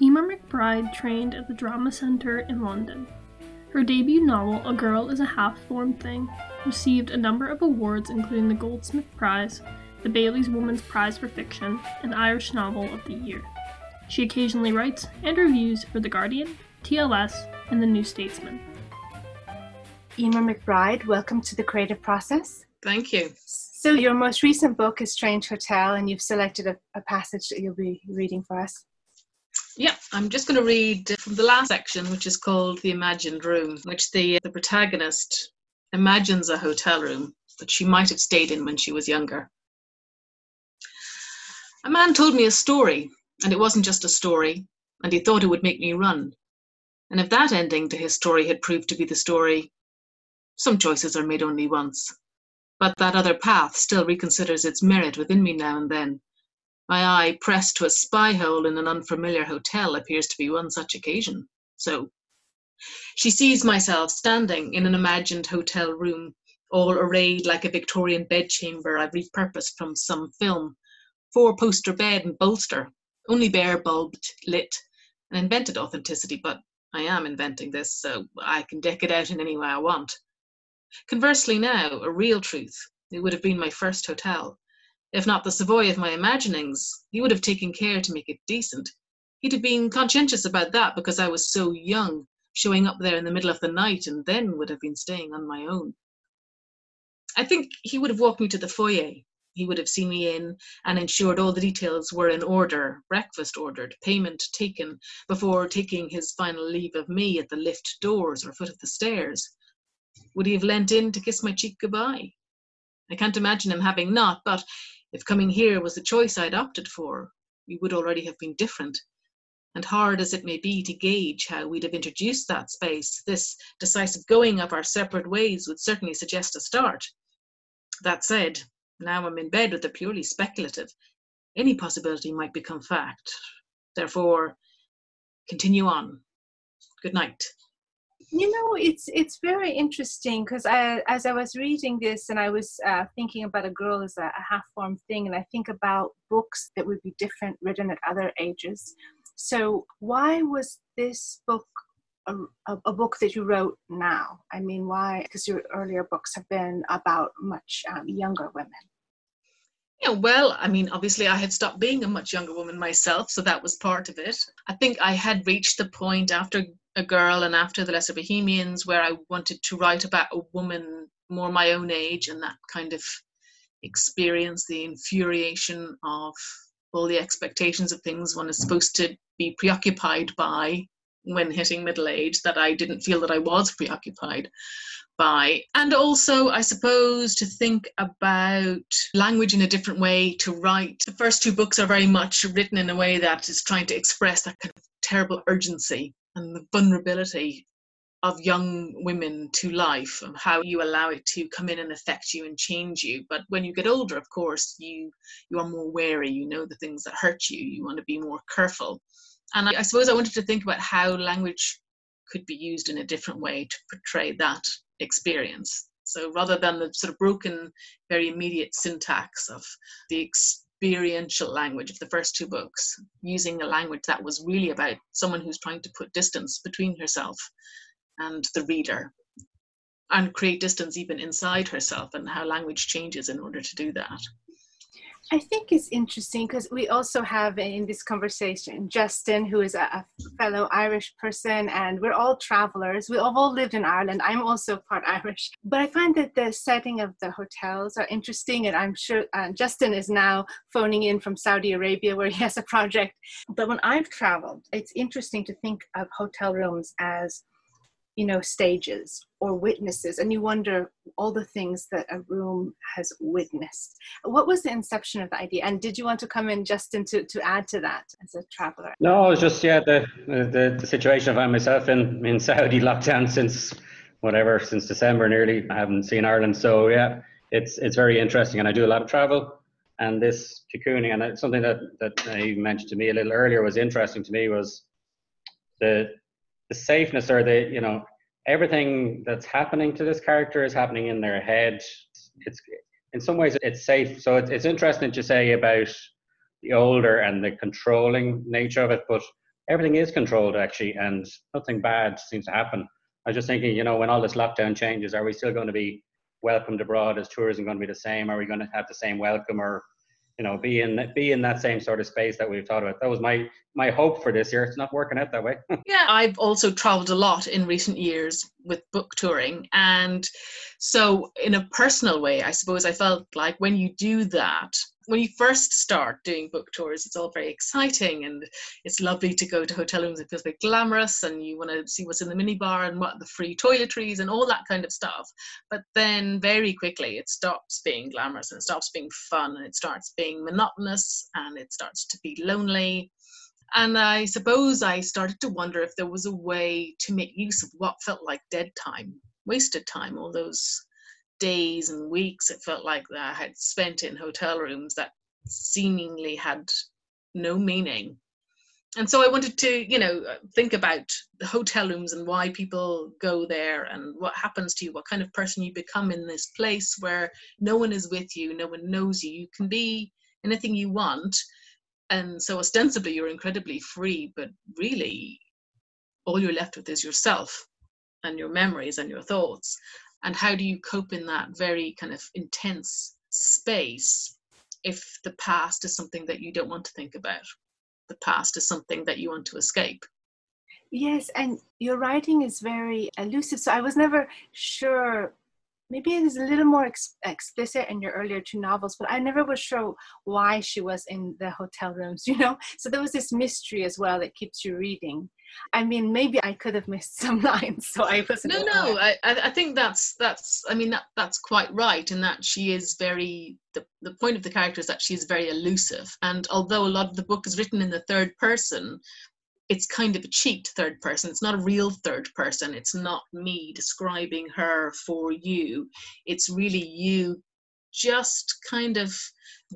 Eimear McBride trained at the Drama Centre in London. Her debut novel, A Girl is a Half Formed Thing, received a number of awards including the Goldsmith Prize, the Bailey's Woman's Prize for Fiction, and Irish Novel of the Year. She occasionally writes and reviews for The Guardian, TLS, and The New Statesman. Eimear McBride, welcome to the creative process. Thank you. So, your most recent book is Strange Hotel, and you've selected a, a passage that you'll be reading for us. Yeah, I'm just going to read from the last section, which is called The Imagined Room, which the, the protagonist imagines a hotel room that she might have stayed in when she was younger. A man told me a story, and it wasn't just a story, and he thought it would make me run. And if that ending to his story had proved to be the story, some choices are made only once. But that other path still reconsiders its merit within me now and then. My eye pressed to a spy hole in an unfamiliar hotel appears to be one such occasion. So, she sees myself standing in an imagined hotel room, all arrayed like a Victorian bedchamber I've repurposed from some film. Four poster bed and bolster, only bare bulbed, lit, an invented authenticity, but I am inventing this, so I can deck it out in any way I want. Conversely, now, a real truth, it would have been my first hotel. If not the Savoy of my imaginings, he would have taken care to make it decent. He'd have been conscientious about that because I was so young, showing up there in the middle of the night, and then would have been staying on my own. I think he would have walked me to the foyer. He would have seen me in and ensured all the details were in order, breakfast ordered, payment taken, before taking his final leave of me at the lift doors or foot of the stairs. Would he have leant in to kiss my cheek goodbye? I can't imagine him having not, but if coming here was the choice I'd opted for, we would already have been different. And hard as it may be to gauge how we'd have introduced that space, this decisive going of our separate ways would certainly suggest a start. That said, now I'm in bed with the purely speculative. Any possibility might become fact. Therefore, continue on. Good night you know it's it's very interesting because I, as i was reading this and i was uh, thinking about a girl as a, a half-formed thing and i think about books that would be different written at other ages. So why was this book a, a, a book that you wrote now? I mean why because your earlier books have been about much um, younger women. Yeah, well, I mean, obviously, I had stopped being a much younger woman myself, so that was part of it. I think I had reached the point after a girl and after the lesser bohemians where i wanted to write about a woman more my own age and that kind of experience the infuriation of all the expectations of things one is supposed to be preoccupied by when hitting middle age that i didn't feel that i was preoccupied by. And also i suppose to think about language in a different way to write. The first two books are very much written in a way that is trying to express that kind of terrible urgency and the vulnerability of young women to life and how you allow it to come in and affect you and change you. But when you get older of course you you are more wary you know the things that hurt you you want to be more careful. And I, I suppose i wanted to think about how language could be used in a different way to portray that experience. So rather than the sort of broken very immediate syntax of the experiential language of the first two books, using a language that was really about someone who's trying to put distance between herself and the reader and create distance even inside herself and how language changes in order to do that. I think it's interesting because we also have in this conversation Justin, who is a, fellow Irish person, and we're all travelers. We have all lived in Ireland. I'm also part Irish. But I find that the setting of the hotels are interesting, and I'm sure uh, Justin is now phoning in from Saudi Arabia where he has a project. But when I've traveled, it's interesting to think of hotel rooms as you know stages or witnesses and you wonder all the things that a room has witnessed. What was the inception of the idea? And did you want to come in justin to, to add to that as a traveler? No it was just yeah the the, the situation i myself in in saudi lockdown since whatever since december nearly. I haven't seen ireland. So yeah it's it's very interesting and i do a lot of travel. And this cocooning and it's something that that you mentioned to me a little earlier was interesting to me was the the safeness or the you know everything that's happening to this character is happening in their head it's in some ways it's safe. So it's, it's interesting to say about the older and the controlling nature of it, but everything is controlled actually, and nothing bad seems to happen. I was just thinking, you know, when all this lockdown changes, are we still going to be welcomed abroad? Is tourism going to be the same? Are we going to have the same welcome, or you know, be in be in that same sort of space that we've thought about? That was my my hope for this year. It's not working out that way. yeah, I've also traveled a lot in recent years with book touring, and so in a personal way, I suppose I felt like when you do that, when you first start doing book tours, it's all very exciting and it's lovely to go to hotel rooms. It feels very glamorous, and you want to see what's in the minibar and what the free toiletries and all that kind of stuff. But then very quickly, it stops being glamorous and it stops being fun and it starts being monotonous and it starts to be lonely. And I suppose I started to wonder if there was a way to make use of what felt like dead time, wasted time, all those days and weeks it felt like that I had spent in hotel rooms that seemingly had no meaning. And so I wanted to, you know, uh, think about the hotel rooms and why people go there and what happens to you, what kind of person you become in this place where no one is with you, no one knows you. You can be anything you want. And so ostensibly you're incredibly free, but really all you're left with is yourself and your memories and your thoughts and how do you cope in that very kind of intense space if the past is something that you don't want to think about? The past is something that you want to escape? Yes and your writing is very elusive so i was never sure maybe it is a little more ex- explicit in your earlier two novels but i never was sure why she was in the hotel rooms you know so there was this mystery as well that keeps you reading I mean, maybe I could have missed some lines, so I wasn't. No, no, I, I think that's that's. I mean, that that's quite right in that she is very. The the point of the character is that she is very elusive, and although a lot of the book is written in the third person, it's kind of a cheat third person. It's not a real third person. It's not me describing her for you. It's really you just kind of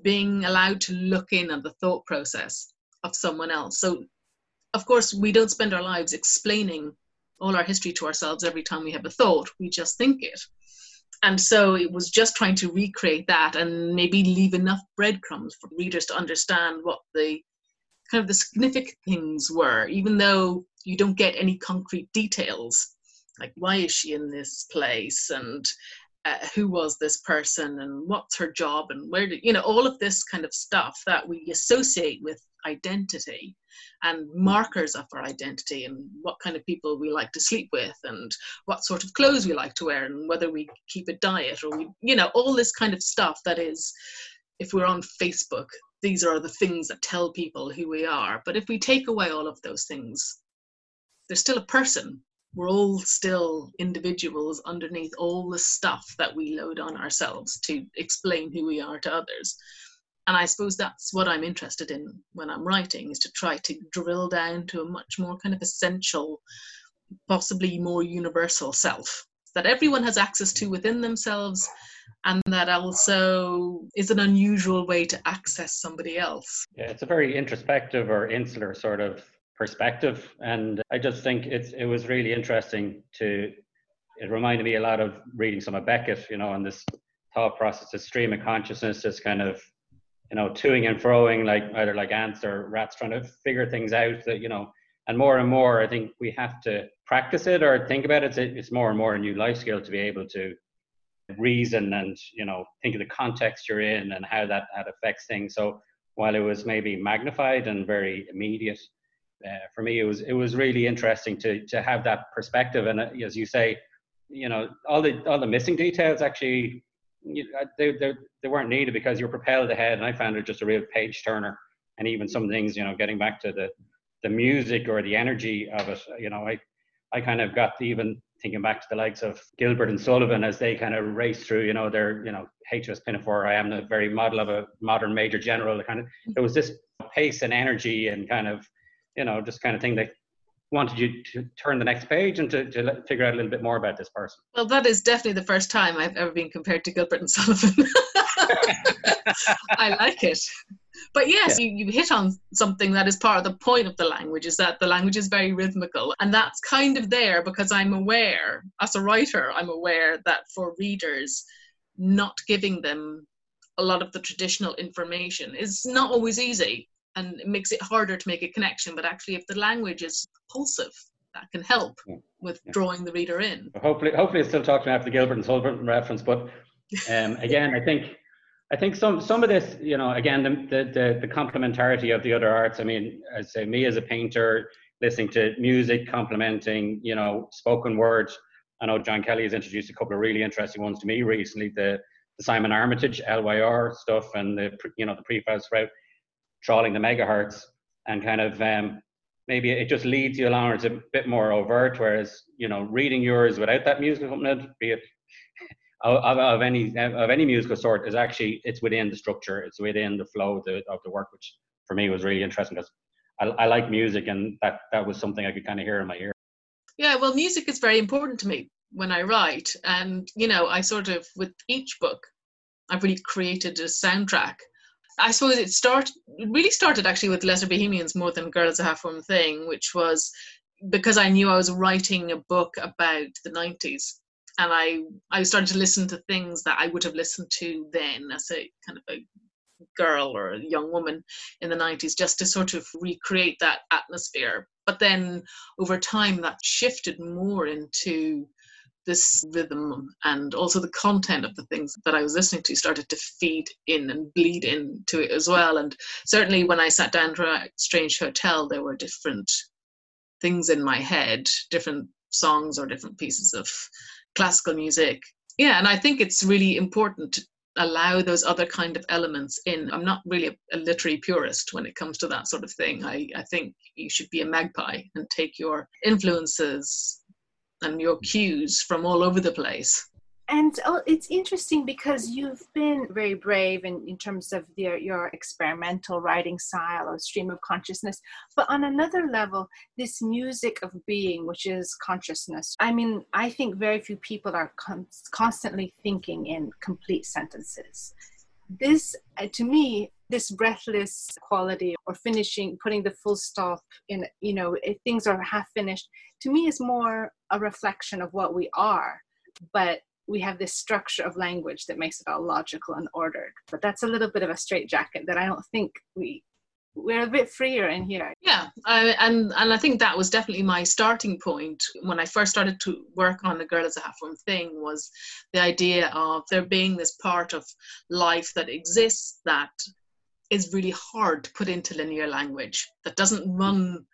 being allowed to look in on the thought process of someone else. So of course, we don't spend our lives explaining all our history to ourselves every time we have a thought. We just think it. And so it was just trying to recreate that and maybe leave enough breadcrumbs for readers to understand what the kind of the significant things were, even though you don't get any concrete details. Like, why is she in this place? And uh, who was this person? And what's her job? And where did, you know, all of this kind of stuff that we associate with identity and markers of our identity and what kind of people we like to sleep with and what sort of clothes we like to wear and whether we keep a diet or we you know all this kind of stuff that is if we're on facebook these are the things that tell people who we are. But if we take away all of those things there's still a person. We're all still individuals underneath all the stuff that we load on ourselves to explain who we are to others. And I suppose that's what I'm interested in when I'm writing is to try to drill down to a much more kind of essential, possibly more universal self that everyone has access to within themselves and that also is an unusual way to access somebody else. Yeah, it's a very introspective or insular sort of perspective. And I just think it's it was really interesting to it reminded me a lot of reading some of Beckett, you know, and this thought process, this stream of consciousness, this kind of you know, toing and froing like either like ants or rats trying to figure things out that, you know, and more and more, I think we have to practice it or think about it. It's more and more a new life skill to be able to reason and, you know, think of the context you're in and how that, that affects things. So while it was maybe magnified and very immediate, uh, for me, it was, it was really interesting to, to have that perspective. And uh, as you say, you know, all the, all the missing details actually you, they, they, they weren't needed because you're propelled ahead. And I found it just a real page turner. And even some things, you know, getting back to the, the music or the energy of it, you know, I, I kind of got even thinking back to the likes of Gilbert and Sullivan as they kind of race through, you know, their, you know, HMS Pinafore, I am the very model of a modern major general. Kind of, mm-hmm. there was this pace and energy and kind of, you know, just kind of thing that wanted you to turn the next page and to, to figure out a little bit more about this person. Well, that is definitely the first time I've ever been compared to Gilbert and Sullivan. I like it. But yes, yeah. you, you hit on something that is part of the point of the language is that the language is very rhythmical. And that's kind of there because I'm aware, as a writer, I'm aware that for readers, not giving them a lot of the traditional information is not always easy and it makes it harder to make a connection. But actually, if the language is pulsive, that can help yeah. with yeah. drawing the reader in. Hopefully, hopefully, it's still talking after the Gilbert and Sullivan reference. But um, again, I think I think some some of this, you know, again, the, the the complementarity of the other arts. I mean, I say me as a painter, listening to music, complementing, you know, spoken words. I know John Kelly has introduced a couple of really interesting ones to me recently. The, the Simon Armitage LYR stuff and the you know the Prefab Sprout, trawling the megahertz, and kind of um, maybe it just leads you along. It's a bit more overt, whereas you know reading yours without that musical component, be it of, of, any of any musical sort is actually it's within the structure it's within the flow of the, of the work which for me was really interesting because I, I like music and that that was something i could kind of hear in my ear. Yeah well music is very important to me when i write and you know i sort of with each book i've really created a soundtrack. I suppose it started really started actually with Lesser Bohemians more than Girls a Half Formed Thing, which was because I knew I was writing a book about the 90s and I I started to listen to things that I would have listened to then as a kind of a girl or a young woman in the 90s just to sort of recreate that atmosphere but then over time that shifted more into this rhythm and also the content of the things that I was listening to started to feed in and bleed into it as well. And certainly when I sat down to a Strange Hotel, there were different things in my head, different songs or different pieces of classical music. Yeah, and I think it's really important to allow those other kind of elements in. I'm not really a, a literary purist when it comes to that sort of thing. I, I think you should be a magpie and take your influences and your cues from all over the place and oh, it's interesting because you've been very brave in, in terms of your, your experimental writing style or stream of consciousness. But on another level this music of being which is consciousness i mean i think very few people are con- constantly thinking in complete sentences. This uh, to me this breathless quality or finishing putting the full stop in you know if things are half finished to me is more a reflection of what we are. But we have this structure of language that makes it all logical and ordered. But that's a little bit of a straitjacket that I don't think we we're a bit freer in here. Yeah, and and I think that was definitely my starting point when I first started to work on the girl as a half formed thing was the idea of there being this part of life that exists that is really hard to put into linear language that doesn't run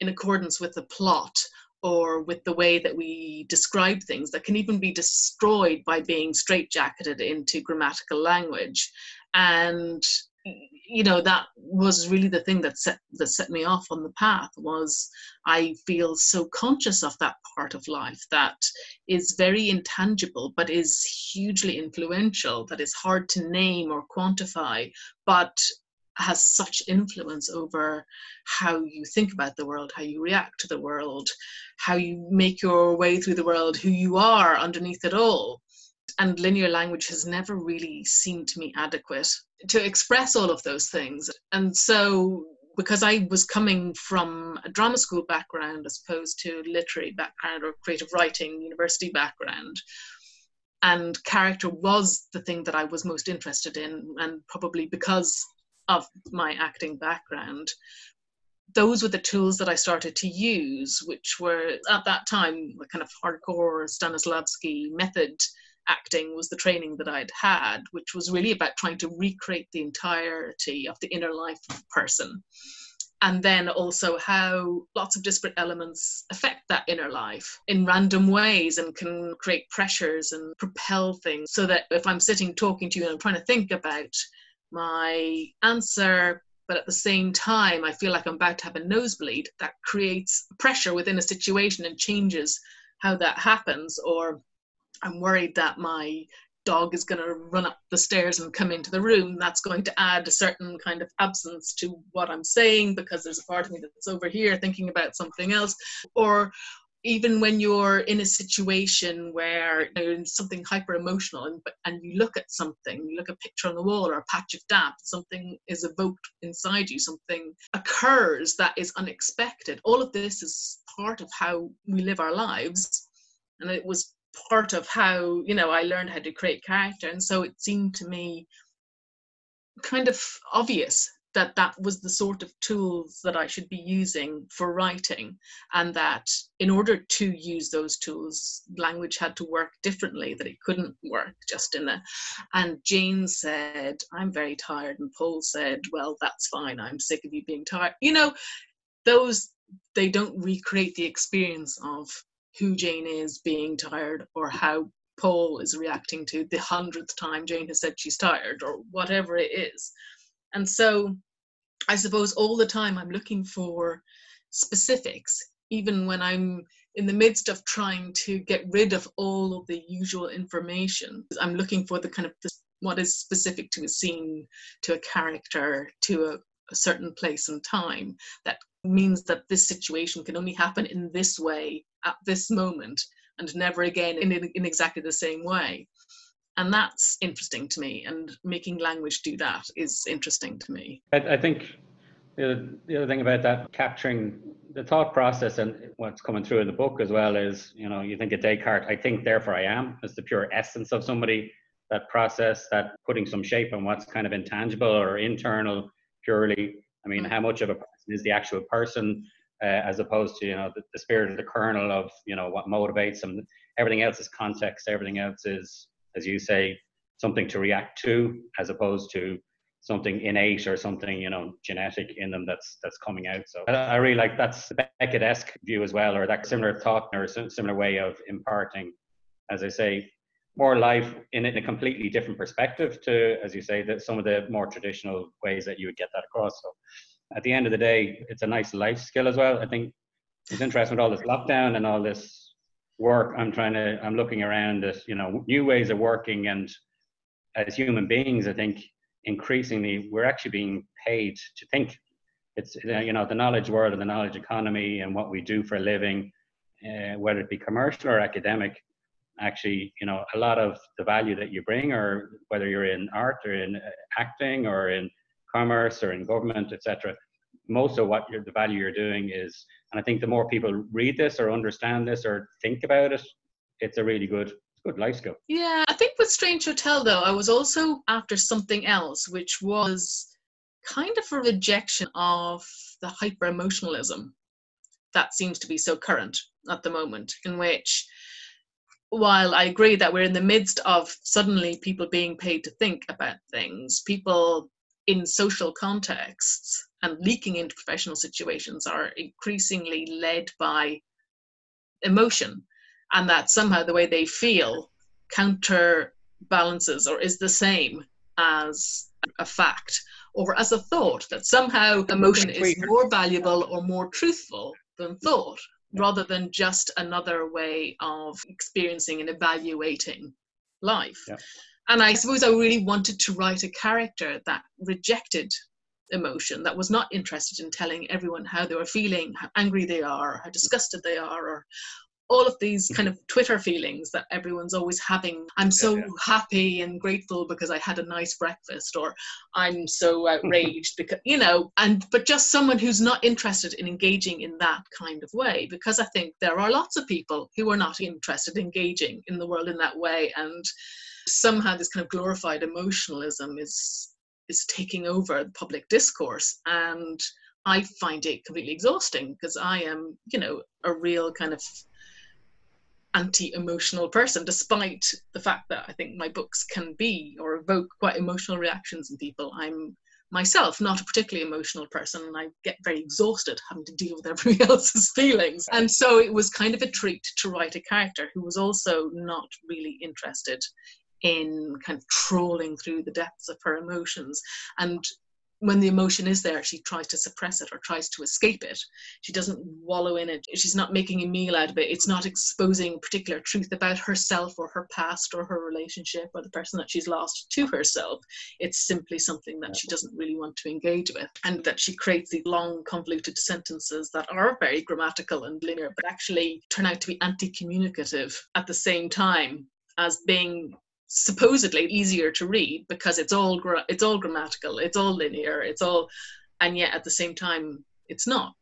in accordance with the plot or with the way that we describe things that can even be destroyed by being straitjacketed into grammatical language. And you know that was really the thing that set that set me off on the path was i feel so conscious of that part of life that is very intangible but is hugely influential that is hard to name or quantify but has such influence over how you think about the world, how you react to the world, how you make your way through the world, who you are underneath it all. And linear language has never really seemed to me adequate to express all of those things. And so, because I was coming from a drama school background as opposed to literary background or creative writing university background, and character was the thing that I was most interested in, and probably because of my acting background, those were the tools that I started to use, which were at that time the kind of hardcore Stanislavski method acting was the training that I'd had, which was really about trying to recreate the entirety of the inner life of a person. And then also how lots of disparate elements affect that inner life in random ways and can create pressures and propel things. So that if I'm sitting talking to you and I'm trying to think about my answer, but at the same time, I feel like I'm about to have a nosebleed. That creates pressure within a situation and changes how that happens. Or I'm worried that my dog is going to run up the stairs and come into the room. That's going to add a certain kind of absence to what I'm saying because there's a part of me that's over here thinking about something else. Or even when you're in a situation where there's something hyper emotional and, and you look at something, you look at a picture on the wall or a patch of damp, something is evoked inside you, something occurs that is unexpected. All of this is part of how we live our lives. And it was part of how you know I learned how to create character, and so it seemed to me kind of obvious that that was the sort of tools that I should be using for writing, and that in order to use those tools, language had to work differently, that it couldn't work just in a. And Jane said, I'm very tired, and Paul said, Well, that's fine, I'm sick of you being tired. You know, those, they don't recreate the experience of who Jane is being tired or how Paul is reacting to the hundredth time Jane has said she's tired or whatever it is. And so I suppose all the time I'm looking for specifics, even when I'm in the midst of trying to get rid of all of the usual information. I'm looking for the kind of the, what is specific to a scene, to a character, to a, a certain place and time that means that this situation can only happen in this way at this moment and never again in, in exactly the same way and that's interesting to me and making language do that is interesting to me. I, I think the, the other thing about that capturing the thought process and what's coming through in the book as well is you know you think of descartes i think therefore i am is the pure essence of somebody that process that putting some shape on what's kind of intangible or internal purely. I mean mm. how much of a person is the actual person uh, as opposed to you know the, the spirit of the kernel of you know what motivates them. Everything else is context everything else is as you say, something to react to as opposed to something innate or something you know genetic in them that's that's coming out. So I, really like that's Beckett-esque view as well, or that similar thought or similar way of imparting, as I say, more life in, in a completely different perspective to, as you say, that some of the more traditional ways that you would get that across. So at the end of the day, it's a nice life skill as well. I think it's interesting with all this lockdown and all this work i'm trying to i'm looking around at you know new ways of working. And as human beings i think increasingly we're actually being paid to think. It's you know the knowledge world and the knowledge economy and what we do for a living uh, whether it be commercial or academic actually you know a lot of the value that you bring or whether you're in art or in uh, acting or in commerce or in government etc most of what the value you're doing is, and I think the more people read this or understand this or think about it, it's a really good good life skill. Yeah, I think with Strange Hotel though, I was also after something else, which was kind of a rejection of the hyper emotionalism that seems to be so current at the moment, in which while I agree that we're in the midst of suddenly people being paid to think about things, people in social contexts and leaking into professional situations are increasingly led by emotion and that somehow the way they feel counterbalances or is the same as a fact or as a thought that somehow emotion is more valuable or more truthful than thought rather than just another way of experiencing and evaluating life yeah. And i suppose i really wanted to write a character that rejected emotion that was not interested in telling everyone how they were feeling, how angry they are, how disgusted they are, or all of these kind of Twitter feelings that everyone's always having. I'm so yeah, yeah. happy and grateful because I had a nice breakfast, or I'm so outraged because, you know, and but just someone who's not interested in engaging in that kind of way, because I think there are lots of people who are not interested in engaging in the world in that way. And somehow this kind of glorified emotionalism is is taking over public discourse and i find it completely exhausting because i am you know a real kind of anti-emotional person despite the fact that i think my books can be or evoke quite emotional reactions in people. I'm myself not a particularly emotional person and i get very exhausted having to deal with everybody else's feelings. And so it was kind of a treat to write a character who was also not really interested in kind of trawling through the depths of her emotions and when the emotion is there, she tries to suppress it or tries to escape it. She doesn't wallow in it. She's not making a meal out of it. It's not exposing particular truth about herself or her past or her relationship or the person that she's lost to herself. It's simply something that she doesn't really want to engage with. And that she creates these long, convoluted sentences that are very grammatical and linear, but actually turn out to be anti communicative at the same time as being supposedly easier to read because it's all gra- it's all grammatical, it's all linear, it's all, and yet at the same time it's not.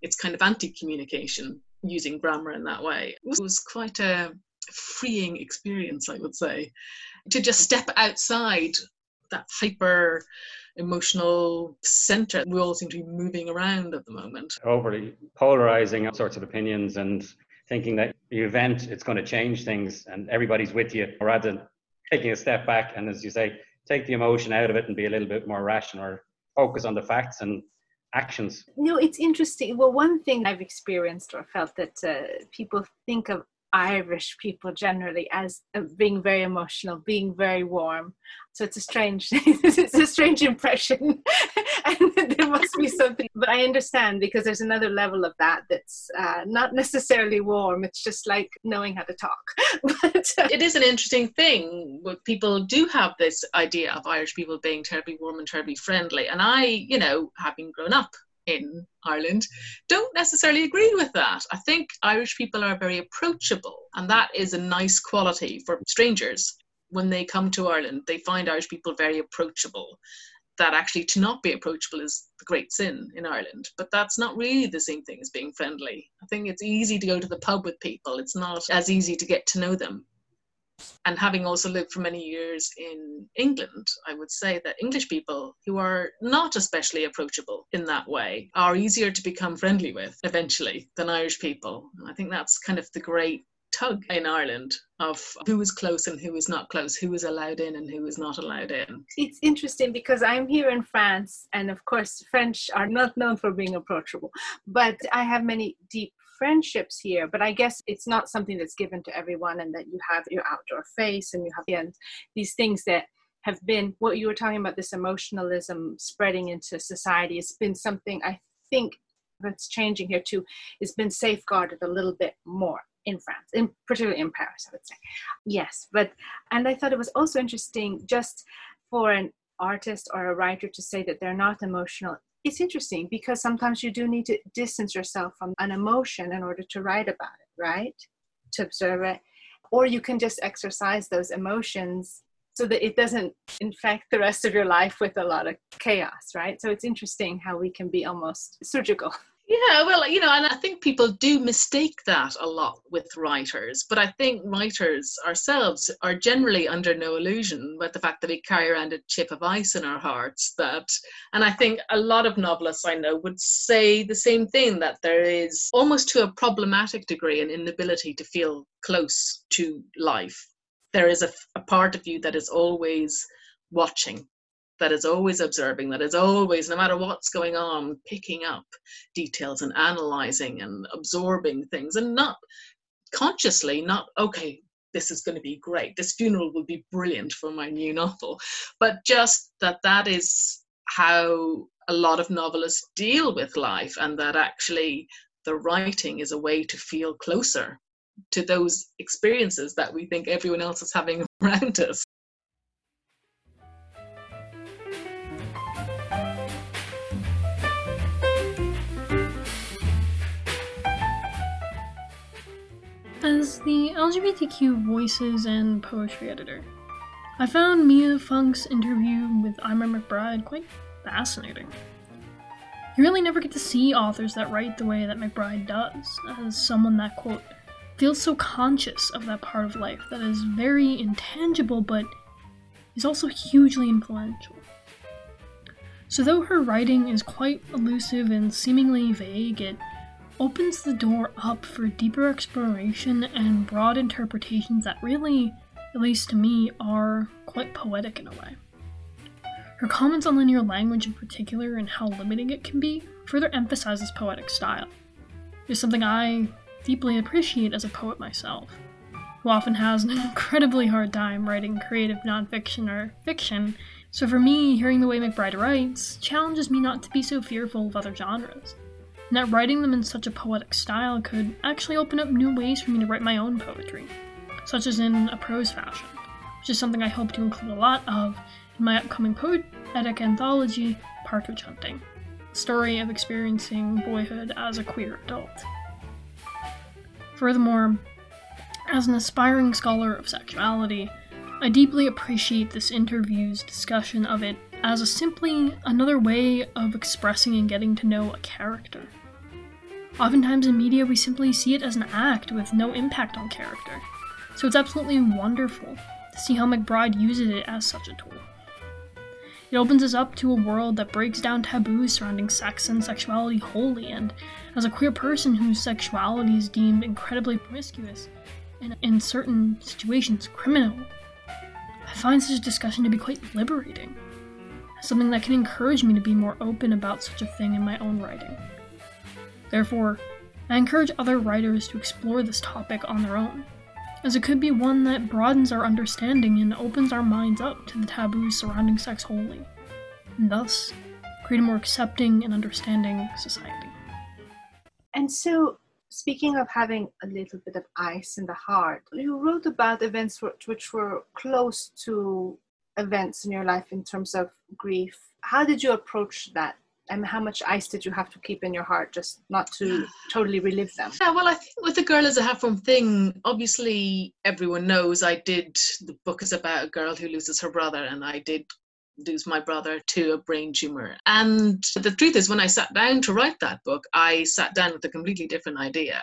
It's kind of anti-communication using grammar in that way. It was quite a freeing experience, I would say, to just step outside that hyper emotional center we all seem to be moving around at the moment. Overly polarizing all sorts of opinions and thinking that the event it's going to change things and everybody's with you rather than taking a step back and as you say take the emotion out of it and be a little bit more rational or focus on the facts and actions. You know it's interesting. Well one thing i've experienced or felt that uh, people think of Irish people generally as uh, being very emotional, being very warm. So it's a strange, it's a strange impression, and there must be something. But I understand because there's another level of that that's uh, not necessarily warm. It's just like knowing how to talk. but uh, it is an interesting thing. People do have this idea of Irish people being terribly warm and terribly friendly, and I, you know, having grown up in Ireland don't necessarily agree with that. I think Irish people are very approachable, and that is a nice quality for strangers. When they come to Ireland, they find Irish people very approachable. That actually to not be approachable is the great sin in Ireland, but that's not really the same thing as being friendly. I think it's easy to go to the pub with people, it's not as easy to get to know them and having also lived for many years in England, I would say that English people who are not especially approachable in that way are easier to become friendly with eventually than Irish people. I think that's kind of the great tug in Ireland of who is close and who is not close, who is allowed in and who is not allowed in. It's interesting because I'm here in France, and of course, French are not known for being approachable, but I have many deep friendships here but i guess it's not something that's given to everyone and that you have your outdoor face and you have these things that have been what you were talking about this emotionalism spreading into society it's been something i think that's changing here too. It's been safeguarded a little bit more in france in particularly in paris i would say. Yes but and i thought it was also interesting just for an artist or a writer to say that they're not emotional it's interesting because sometimes you do need to distance yourself from an emotion in order to write about it, right? To observe it. Or you can just exercise those emotions so that it doesn't infect the rest of your life with a lot of chaos, right? So it's interesting how we can be almost surgical. Yeah, well, you know, and I think people do mistake that a lot with writers, but I think writers ourselves are generally under no illusion with the fact that we carry around a chip of ice in our hearts. That, and I think a lot of novelists I know would say the same thing that there is almost to a problematic degree an inability to feel close to life. There is a, a part of you that is always watching that is always observing, that is always, no matter what's going on, picking up details and analyzing and absorbing things and not consciously, not, okay, this is going to be great. This funeral will be brilliant for my new novel. But just that that is how a lot of novelists deal with life, and that actually the writing is a way to feel closer to those experiences that we think everyone else is having around us. As the LGBTQ voices and poetry editor, I found Mia Funk's interview with Eimear McBride quite fascinating. You really never get to see authors that write the way that McBride does, as someone that, quote, feels so conscious of that part of life that is very intangible but is also hugely influential. So, though her writing is quite elusive and seemingly vague, it opens the door up for deeper exploration and broad interpretations that really, at least to me, are quite poetic in a way. Her comments on linear language in particular and how limiting it can be further emphasizes poetic style. It's something I deeply appreciate as a poet myself, who often has an incredibly hard time writing creative nonfiction or fiction. So for me, hearing the way McBride writes challenges me not to be so fearful of other genres and that writing them in such a poetic style could actually open up new ways for me to write my own poetry, such as in a prose fashion, which is something I hope to include a lot of in my upcoming poetic anthology, Partridge Hunting, story of experiencing boyhood as a queer adult. Furthermore, as an aspiring scholar of sexuality, I deeply appreciate this interview's discussion of it as a simply another way of expressing and getting to know a character. Oftentimes in media, we simply see it as an act with no impact on character. So it's absolutely wonderful to see how McBride uses it as such a tool. It opens us up to a world that breaks down taboos surrounding sex and sexuality wholly, and as a queer person whose sexuality is deemed incredibly promiscuous and in certain situations criminal, I find such a discussion to be quite liberating, something that can encourage me to be more open about such a thing in my own writing. Therefore, I encourage other writers to explore this topic on their own as it could be one that broadens our understanding and opens our minds up to the taboos surrounding sex wholly, and thus create a more accepting and understanding society. And so, speaking of having a little bit of ice in the heart, you wrote about events which were close to events in your life in terms of grief. How did you approach that and how much ice did you have to keep in your heart just not to totally relive them? Yeah, well, I think with the girl as a half formed thing, obviously everyone knows I did the book is about a girl who loses her brother, and I did lose my brother to a brain tumor. And the truth is, when I sat down to write that book, I sat down with a completely different idea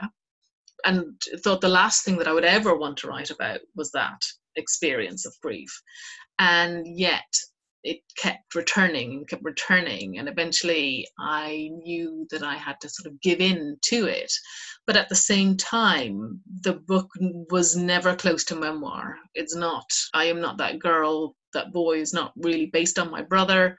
and thought the last thing that I would ever want to write about was that experience of grief. And yet, it kept returning and kept returning and eventually i knew that i had to sort of give in to it. But at the same time the book was never close to memoir. It's not i am not that girl that boy is not really based on my brother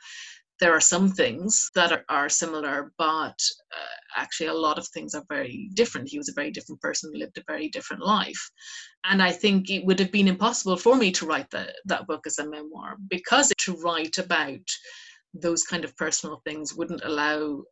there are some things that are, are similar, but uh, actually a lot of things are very different. He was a very different person, lived a very different life. And I think it would have been impossible for me to write the, that book as a memoir because to write about those kind of personal things wouldn't allow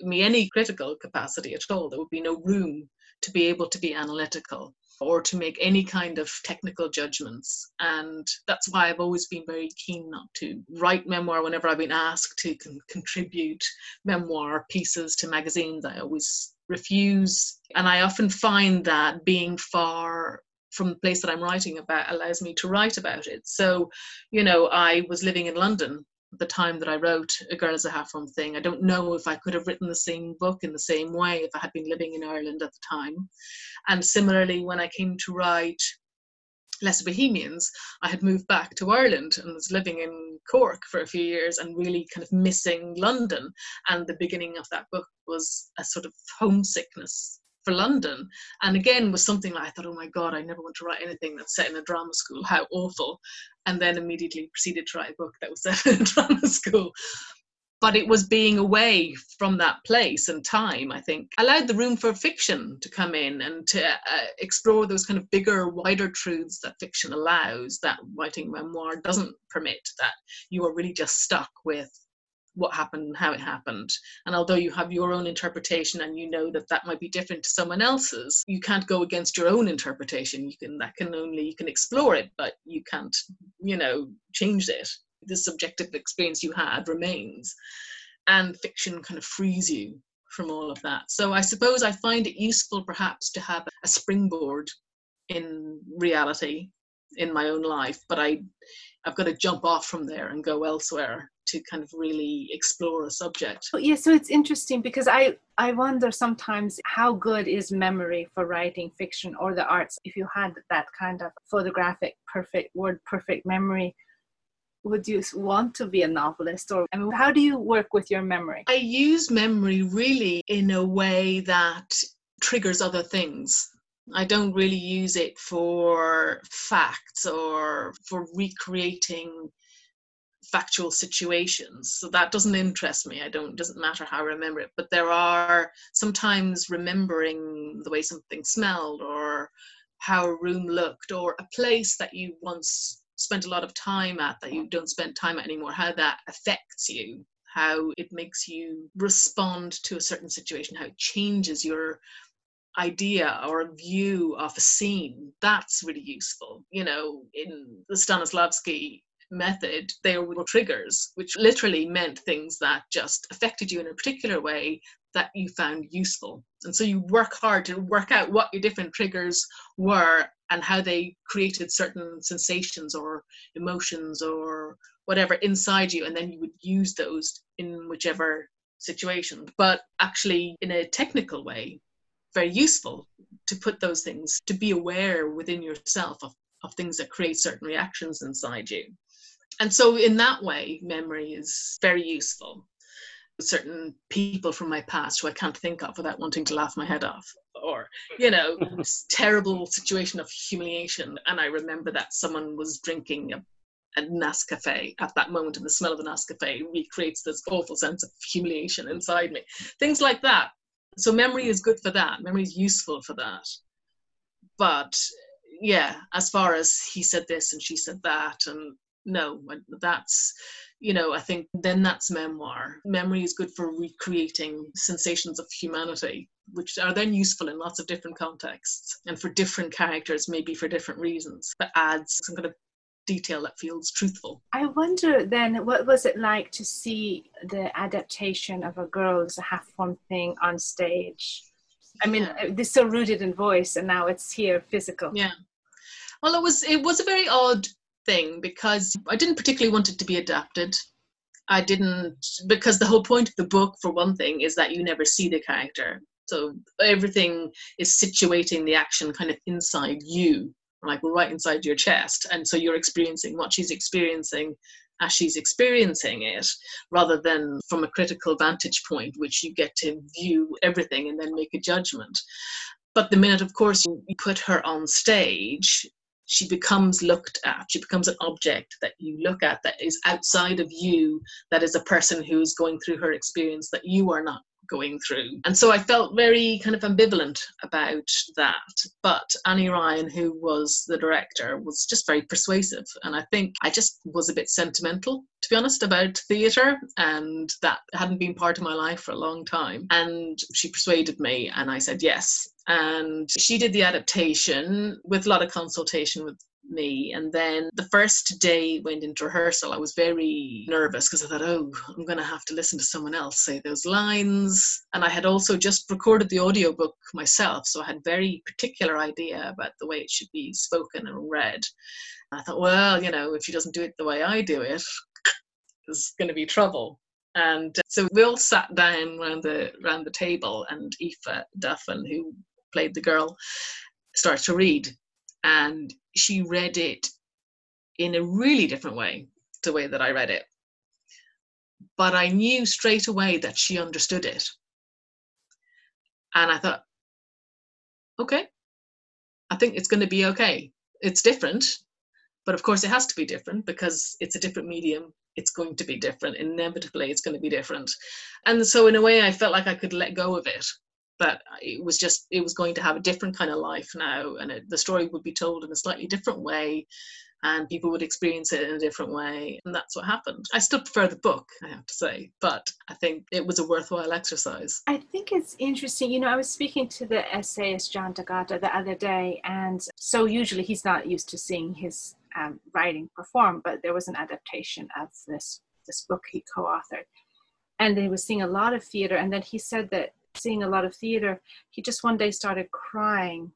me any critical capacity at all. There would be no room to be able to be analytical or to make any kind of technical judgments. And that's why I've always been very keen not to write memoir whenever I've been asked to con- contribute memoir pieces to magazines. I always refuse. And I often find that being far from the place that I'm writing about allows me to write about it. So, you know, I was living in London the time that I wrote A Girl as a Half Formed Thing. I don't know if I could have written the same book in the same way if I had been living in Ireland at the time. And similarly, when I came to write Lesser Bohemians, I had moved back to Ireland and was living in Cork for a few years and really kind of missing London. And the beginning of that book was a sort of homesickness for London. And again, was something like I thought, oh my God, I never want to write anything that's set in a drama school. How awful. And then immediately proceeded to write a book that was set in a drama school. But it was being away from that place and time, I think, allowed the room for fiction to come in and to uh, explore those kind of bigger, wider truths that fiction allows, that writing memoir doesn't permit, that you are really just stuck with what happened and how it happened. And although you have your own interpretation and you know that that might be different to someone else's, you can't go against your own interpretation. You can that can only you can explore it, but you can't you know change it. The subjective experience you had remains, and fiction kind of frees you from all of that. So I suppose I find it useful perhaps to have a springboard in reality in my own life, but I I've got to jump off from there and go elsewhere to kind of really explore a subject. Yeah, so it's interesting because I I wonder sometimes how good is memory for writing fiction or the arts. If you had that kind of photographic, perfect word, perfect memory, would you want to be a novelist or I mean, how do you work with your memory? I use memory really in a way that triggers other things. I don't really use it for facts or for recreating factual situations. So that doesn't interest me. I don't doesn't matter how i remember it. But there are sometimes remembering the way something smelled or how a room looked or a place that you once spent a lot of time at that you don't spend time at anymore how that affects you how it makes you respond to a certain situation how it changes your idea or a view of a scene that's really useful you know in the stanislavski method, they were triggers, which literally meant things that just affected you in a particular way that you found useful. And so you work hard to work out what your different triggers were and how they created certain sensations or emotions or whatever inside you. And then you would use those in whichever situation. But actually, in a technical way, very useful to put those things, to be aware within yourself of, of things that create certain reactions inside you. And so, in that way, memory is very useful. Certain people from my past who I can't think of without wanting to laugh my head off, or, you know, terrible situation of humiliation. And I remember that someone was drinking a a Nescafe at that moment, and the smell of the Nescafe recreates this awful sense of humiliation inside me. Things like that. So memory is good for that. Memory is useful for that. But yeah, as far as he said this and she said that, and no, that's you know, I think then that's memoir. Memory is good for recreating sensations of humanity, which are then useful in lots of different contexts and for different characters, maybe for different reasons. That adds some kind of detail that feels truthful. I wonder then, what was it like to see the adaptation of a girl's half formed thing on stage? I mean, yeah. Uh, this so rooted in voice, and now it's here physical. Yeah. Well, it was it was a very odd thing because I didn't particularly want it to be adapted. I didn't because the whole point of the book, for one thing, is that you never see the character. So everything is situating the action kind of inside you like right inside your chest. And so you're experiencing what she's experiencing as she's experiencing it rather than from a critical vantage point which you get to view everything and then make a judgment. But the minute of course you put her on stage she becomes looked at. She becomes an object that you look at that is outside of you that is a person who is going through her experience that you are not going through. And so I felt very kind of ambivalent about that. But Annie Ryan, who was the director, was just very persuasive. And I think I just was a bit sentimental, to be honest, about theatre. And that hadn't been part of my life for a long time. And she persuaded me, and I said yes. And she did the adaptation with a lot of consultation with me. And then the first day went into rehearsal, I was very nervous because I thought, oh, I'm going to have to listen to someone else say those lines. And I had also just recorded the audiobook myself, so I had very particular idea about the way it should be spoken and read. And I thought, well, you know, if she doesn't do it the way I do it, there's going to be trouble. And uh, so we all sat down around the around the table, and Aoife Duffin, who played the girl, started to read and she read it in a really different way to the way that I read it. But I knew straight away that she understood it. And I thought, okay, I think it's going to be okay. It's different, but of course it has to be different because it's a different medium. It's going to be different. Inevitably, it's going to be different. And so, in a way, I felt like I could let go of it but it was just it was going to have a different kind of life now and it, the story would be told in a slightly different way and people would experience it in a different way and that's what happened. I still prefer the book i have to say but i think it was a worthwhile exercise. I think it's interesting you know i was speaking to the essayist john d'agata the other day and so usually he's not used to seeing his um, writing performed but there was an adaptation of this this book he co-authored. And he was seeing a lot of theater and then he said that seeing a lot of theater, he just one day started crying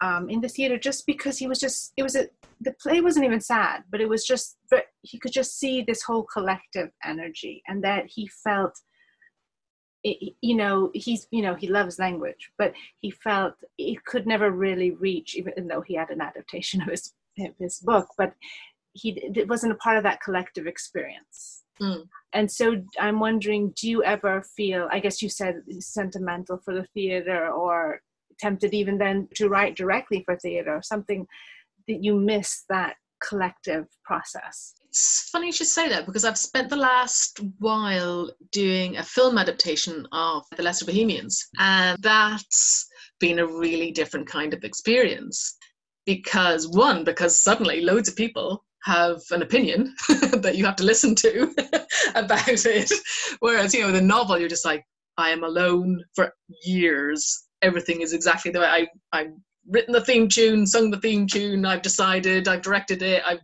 um, in the theater just because he was just, it was a, the play wasn't even sad, but it was just, but he could just see this whole collective energy and that he felt, it, you know, he's, you know, he loves language, but he felt he could never really reach, even though he had an adaptation of his, of his book, but he, it wasn't a part of that collective experience. Mm. And so I'm wondering, do you ever feel, I guess you said sentimental for the theater or tempted even then to write directly for theater or something that you miss that collective process? It's funny you should say that because I've spent the last while doing a film adaptation of The Lesser Bohemians, and that's been a really different kind of experience. Because, one, because suddenly loads of people have an opinion that you have to listen to about it. Whereas, you know, the novel, you're just like, I am alone for years. Everything is exactly the way I, I've written the theme tune, sung the theme tune, I've decided, I've directed it, I've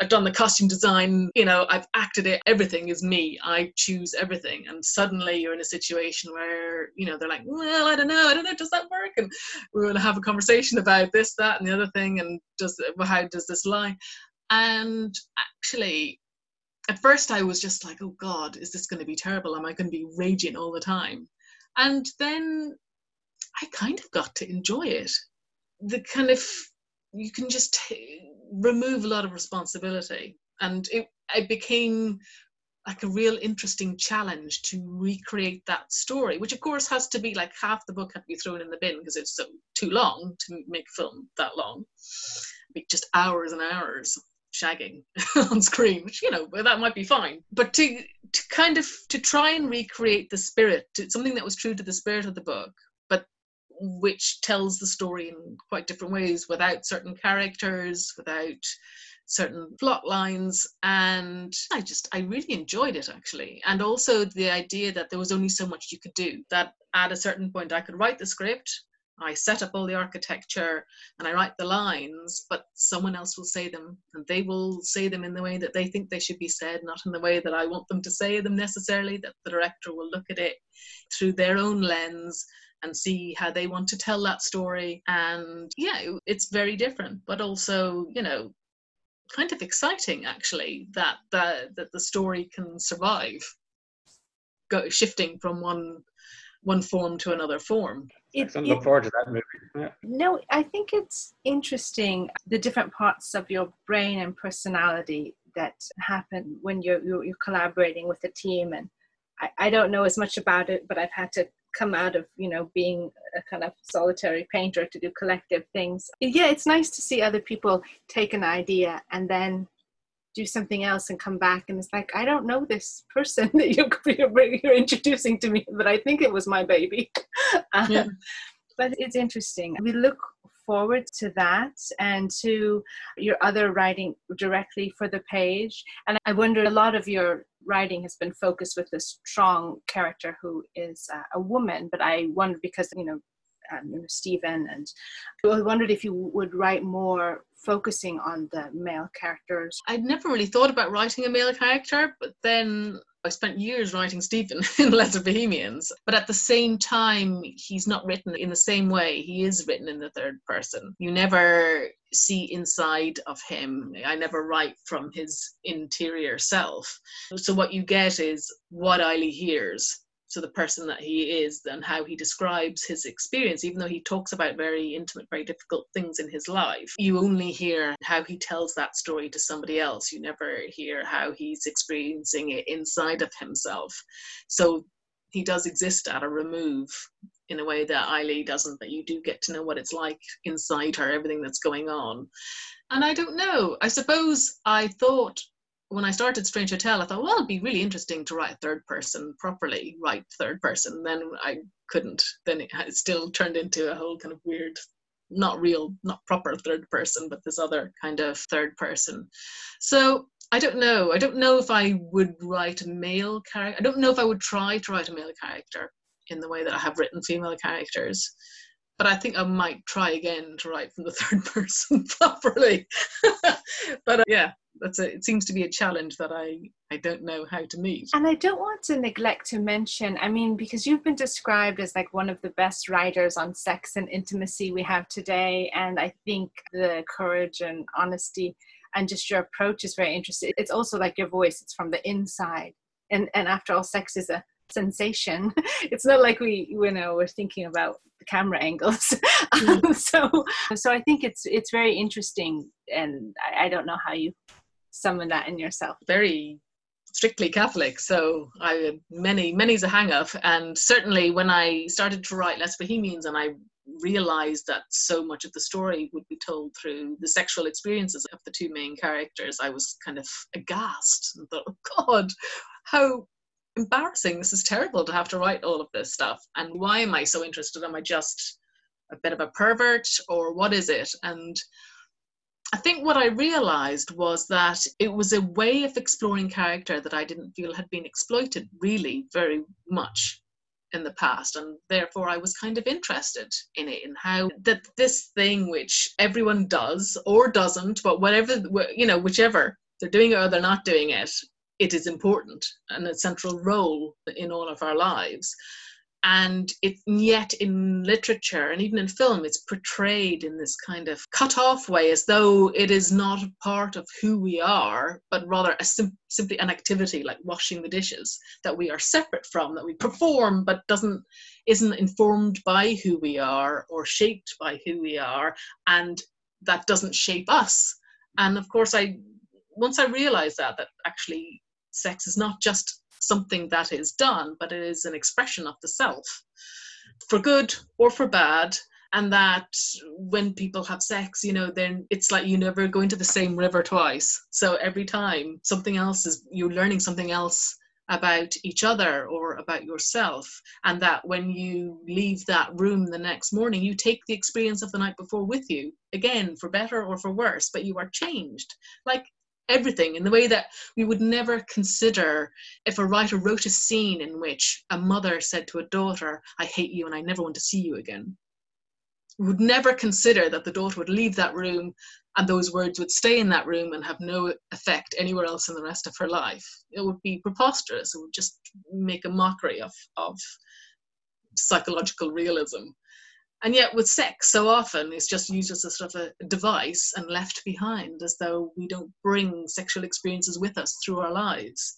I've done the costume design, you know, I've acted it, everything is me. I choose everything. And suddenly you're in a situation where, you know, they're like, well, I don't know, I don't know, does that work? And we're going to have a conversation about this, that, and the other thing. And does how does this lie? And actually, at first I was just like, oh God, is this going to be terrible? Am I going to be raging all the time? And then I kind of got to enjoy it. The kind of you can just t- remove a lot of responsibility, and it it became like a real interesting challenge to recreate that story, which of course has to be like half the book had to be thrown in the bin because it's so too long to make film that long. Just hours and hours shagging on screen, which you know that might be fine. But to to kind of to try and recreate the spirit, something that was true to the spirit of the book, but which tells the story in quite different ways, without certain characters, without certain plot lines and i just i really enjoyed it actually and also the idea that there was only so much you could do that at a certain point i could write the script I set up all the architecture and I write the lines, but someone else will say them and they will say them in the way that they think they should be said, not in the way that I want them to say them necessarily. That the director will look at it through their own lens and see how they want to tell that story. And yeah, it's very different, but also, you know, kind of exciting actually that the, that the story can survive go shifting from one one form to another form. It, I look forward to that movie. Yeah. No, I think it's interesting the different parts of your brain and personality that happen when you're, you're, you're collaborating with a team. And I, I don't know as much about it, but I've had to come out of you know being a kind of solitary painter to do collective things yeah it's nice to see other people take an idea and then do something else and come back and it's like i don't know this person that you're, you're introducing to me but i think it was my baby. Yeah. Um, but it's interesting. We look forward to that and to your other writing directly for the page. And i wonder a lot of your writing has been focused with this strong character who is uh, a woman but i wonder because you know um, you know, Stephen, and I wondered if you would write more focusing on the male characters. I'd never really thought about writing a male character, but then I spent years writing Stephen in Lesser Bohemians, but at the same time, he's not written in the same way. He is written in the third person. You never see inside of him. I never write from his interior self. So what you get is what Eily hears so the person that he is and how he describes his experience even though he talks about very intimate very difficult things in his life you only hear how he tells that story to somebody else you never hear how he's experiencing it inside of himself so he does exist at a remove in a way that Eily doesn't, that you do get to know what it's like inside her, everything that's going on. And I don't know. I suppose I thought when I started Strange Hotel, I thought, well, it'd be really interesting to write third person properly, write third person. Then I couldn't. Then it, still turned into a whole kind of weird, not real, not proper third person, but this other kind of third person. So I don't know. I don't know if I would write a male character. I don't know if I would try to write a male character in the way that I have written female characters. But I think I might try again to write from the third person properly. but uh, yeah, that's a, it seems to be a challenge that I, I don't know how to meet. And I don't want to neglect to mention, I mean, because you've been described as like one of the best writers on sex and intimacy we have today. And I think the courage and honesty and just your approach is very interesting. It's also like your voice, it's from the inside. And, and after all, sex is a sensation. It's not like we, you know, we're thinking about the camera angles. Mm. so, so I think it's it's very interesting, and I, I don't know how you summon that in yourself? Very strictly Catholic, so I many many's a hang up, and certainly when I started to write Lesser Bohemians, and I realized that so much of the story would be told through the sexual experiences of the two main characters, I was kind of aghast and thought, oh God, how embarrassing! This is terrible to have to write all of this stuff, and why am I so interested? Am I just a bit of a pervert, or what is it? And I think what I realized was that it was a way of exploring character that I didn't feel had been exploited really very much in the past and therefore I was kind of interested in it and how that this thing which everyone does or doesn't but whatever you know whichever they're doing it or they're not doing it it is important and a central role in all of our lives and yet in literature and even in film it's portrayed in this kind of cut off way as though it is not a part of who we are but rather a sim- simply an activity like washing the dishes that we are separate from that we perform but doesn't isn't informed by who we are or shaped by who we are and that doesn't shape us. And of course i once i realized that that actually sex is not just something that is done, but it is an expression of the self for good or for bad. And that when people have sex, you know, then it's like you never go into the same river twice. So every time something else is, you're learning something else about each other or about yourself. And that when you leave that room the next morning, you take the experience of the night before with you, again, for better or for worse, but you are changed. Like everything in the way that we would never consider if a writer wrote a scene in which a mother said to a daughter, I hate you and I never want to see you again. We would never consider that the daughter would leave that room and those words would stay in that room and have no effect anywhere else in the rest of her life. It would be preposterous. It would just make a mockery of, of psychological realism. And yet, with sex, so often it's just used as a sort of a device and left behind as though we don't bring sexual experiences with us through our lives.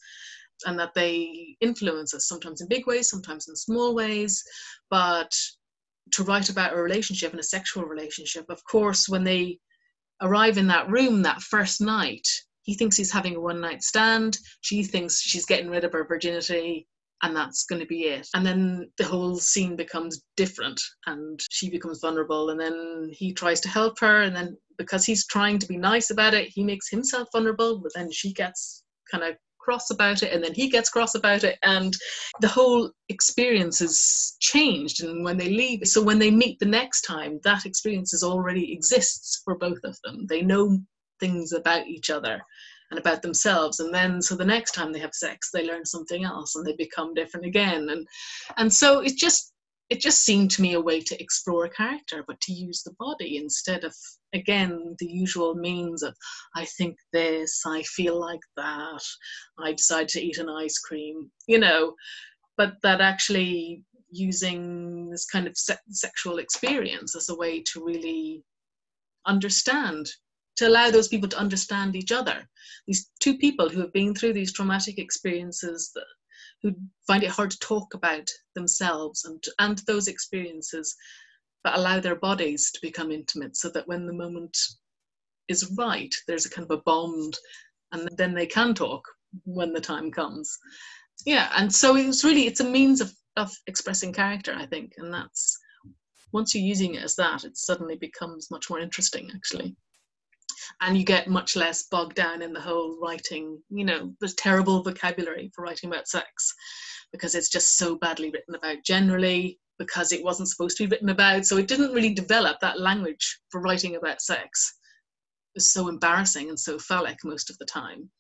And that they influence us sometimes in big ways, sometimes in small ways. But to write about a relationship and a sexual relationship, of course, when they arrive in that room that first night, he thinks he's having a one night stand. She thinks she's getting rid of her virginity and that's going to be it. And then the whole scene becomes different and she becomes vulnerable and then he tries to help her and then because he's trying to be nice about it, he makes himself vulnerable, but then she gets kind of cross about it and then he gets cross about it and the whole experience is changed and when they leave so when they meet the next time that experience already exists for both of them they know things about each other and about themselves and then so the next time they have sex they learn something else and they become different again and and so it just it just seemed to me a way to explore character but to use the body instead of again the usual means of i think this i feel like that i decide to eat an ice cream you know? But that actually using this kind of se- sexual experience as a way to really understand to allow those people to understand each other. These two people who have been through these traumatic experiences, that, who find it hard to talk about themselves and, and those experiences, but allow their bodies to become intimate so that when the moment is right, there's a kind of a bond and then they can talk when the time comes. Yeah, and so it's really it's a means of, of expressing character, I think, and that's once you're using it as that, it suddenly becomes much more interesting actually and you get much less bogged down in the whole writing you know the terrible vocabulary for writing about sex because it's just so badly written about generally because it wasn't supposed to be written about. So it didn't really develop that language for writing about sex. It was so embarrassing and so phallic most of the time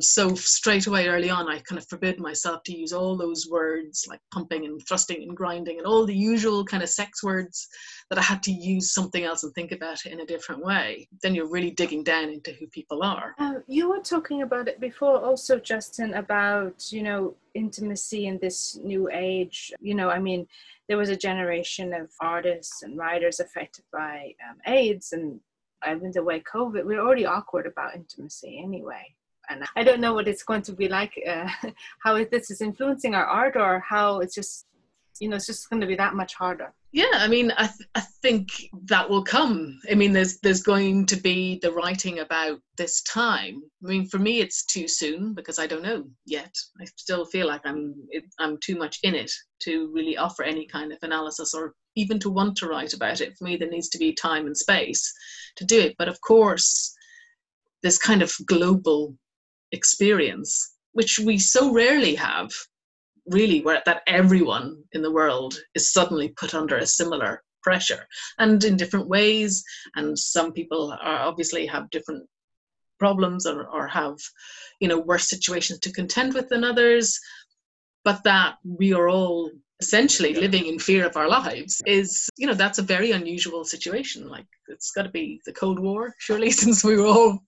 so straight away early on i kind of forbid myself to use all those words like pumping and thrusting and grinding and all the usual kind of sex words that i had to use something else and think about it in a different way. Then you're really digging down into who people are. Uh, you were talking about it before also justin about you know intimacy in this new age. You know i mean there was a generation of artists and writers affected by um, aids and even the way covid we're already awkward about intimacy anyway and I don't know what it's going to be like, uh, how this is influencing our art, or how it's just, you know, it's just going to be that much harder. Yeah, I mean, I th- I think that will come. I mean, there's there's going to be the writing about this time. I mean, for me, it's too soon because I don't know yet. I still feel like I'm I'm too much in it to really offer any kind of analysis or even to want to write about it. For me, there needs to be time and space to do it. But of course, this kind of global experience, which we so rarely have, really, where that everyone in the world is suddenly put under a similar pressure and in different ways. And some people are obviously have different problems or, or have, you know, worse situations to contend with than others. But that we are all essentially living in fear of our lives is you know that's a very unusual situation. Like it's got to be the cold war surely since we were all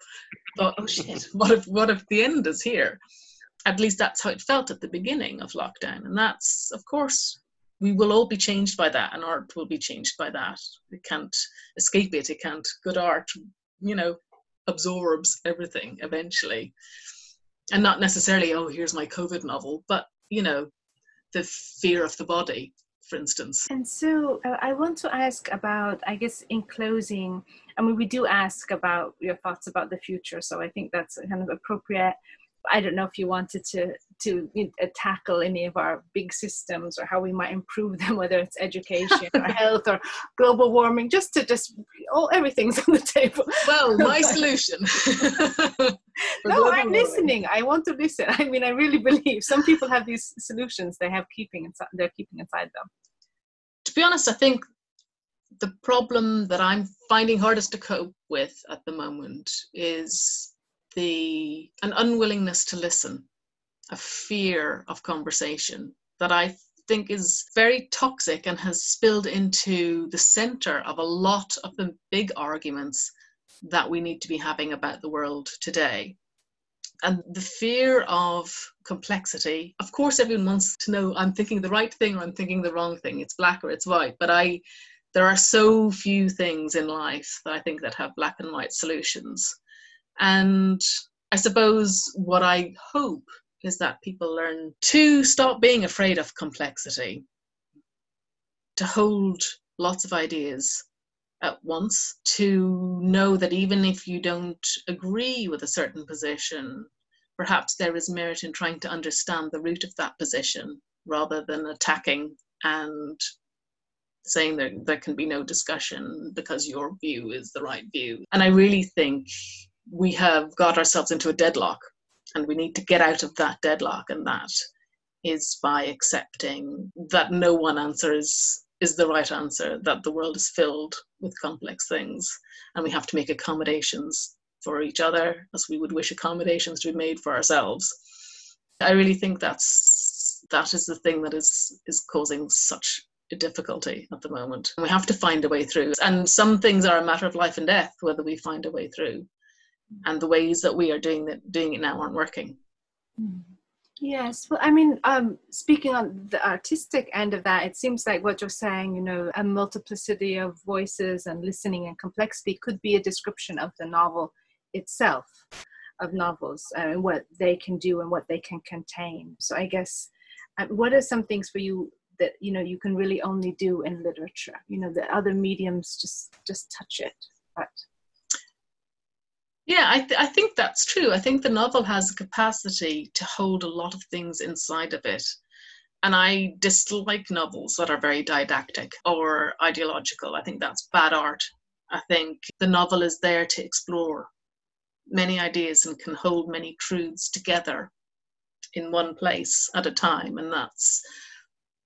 thought oh shit. what if what if the end is here? At least that's how it felt at the beginning of lockdown and that's of course we will all be changed by that and art will be changed by that. It can't escape it. It can't good art you know absorbs everything eventually. And not necessarily oh here's my covid novel but you know the fear of the body for instance. And so uh, i want to ask about i guess in closing i mean we do ask about your thoughts about the future so i think that's kind of appropriate I don't know if you wanted to to know, uh, tackle any of our big systems or how we might improve them, whether it's education or health or global warming, just to just all everything's on the table. Well, my solution. no, I'm listening. I want to listen. I mean, I really believe some people have these solutions they have keeping inside. They're keeping inside them. To be honest, I think the problem that I'm finding hardest to cope with at the moment is the an unwillingness to listen, a fear of conversation that I think is very toxic and has spilled into the center of a lot of the big arguments that we need to be having about the world today. And the fear of complexity, of course, everyone wants to know I'm thinking the right thing or I'm thinking the wrong thing. It's black or it's white. But I, there are so few things in life that I think that have black and white solutions. And I suppose what I hope is that people learn to stop being afraid of complexity, to hold lots of ideas at once, to know that even if you don't agree with a certain position, perhaps there is merit in trying to understand the root of that position rather than attacking and saying that there can be no discussion because your view is the right view. And I really think we have got ourselves into a deadlock and we need to get out of that deadlock and that is by accepting that no one answer is is the right answer that the world is filled with complex things and we have to make accommodations for each other as we would wish accommodations to be made for ourselves. I really think that's that is the thing that is is causing such a difficulty at the moment. We have to find a way through and some things are a matter of life and death whether we find a way through and the ways that we are doing that doing it now aren't working. Yes. Well i mean um, speaking on the artistic end of that it seems like what you're saying you know a multiplicity of voices and listening and complexity could be a description of the novel itself of novels and what they can do and what they can contain. So i guess uh, what are some things for you that you know you can really only do in literature? You know the other mediums just just touch it but yeah, I, th- I think that's true. I think the novel has a capacity to hold a lot of things inside of it. And I dislike novels that are very didactic or ideological. I think that's bad art. I think the novel is there to explore many ideas and can hold many truths together in one place at a time. And that's,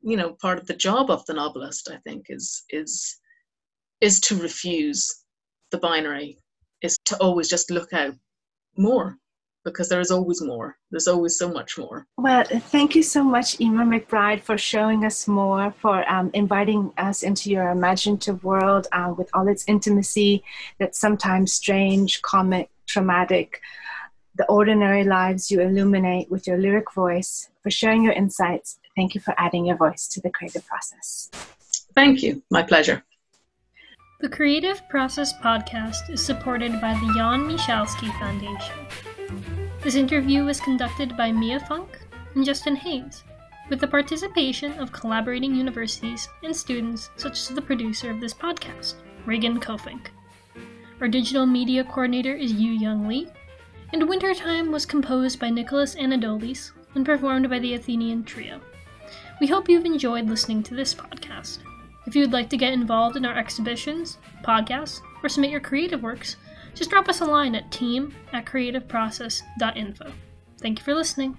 you know, part of the job of the novelist, I think, is is is to refuse the binary is to always just look out more because there is always more. There's always so much more. Well, thank you so much, Eimear McBride, for showing us more, for um, inviting us into your imaginative world uh, with all its intimacy that's sometimes strange, comic, traumatic, the ordinary lives you illuminate with your lyric voice, for sharing your insights. Thank you for adding your voice to the creative process. Thank you. My pleasure. The Creative Process podcast is supported by the Jan Michalski Foundation. This interview was conducted by Mia Funk and Justin Hayes, with the participation of collaborating universities and students such as the producer of this podcast, Reagan Kofink. Our digital media coordinator is Yu Young Lee, and Wintertime was composed by Nicholas Anadolis and performed by the Athenian Trio. We hope you've enjoyed listening to this podcast. If you would like to get involved in our exhibitions, podcasts, or submit your creative works, just drop us a line at team at creativeprocess.info. Thank you for listening.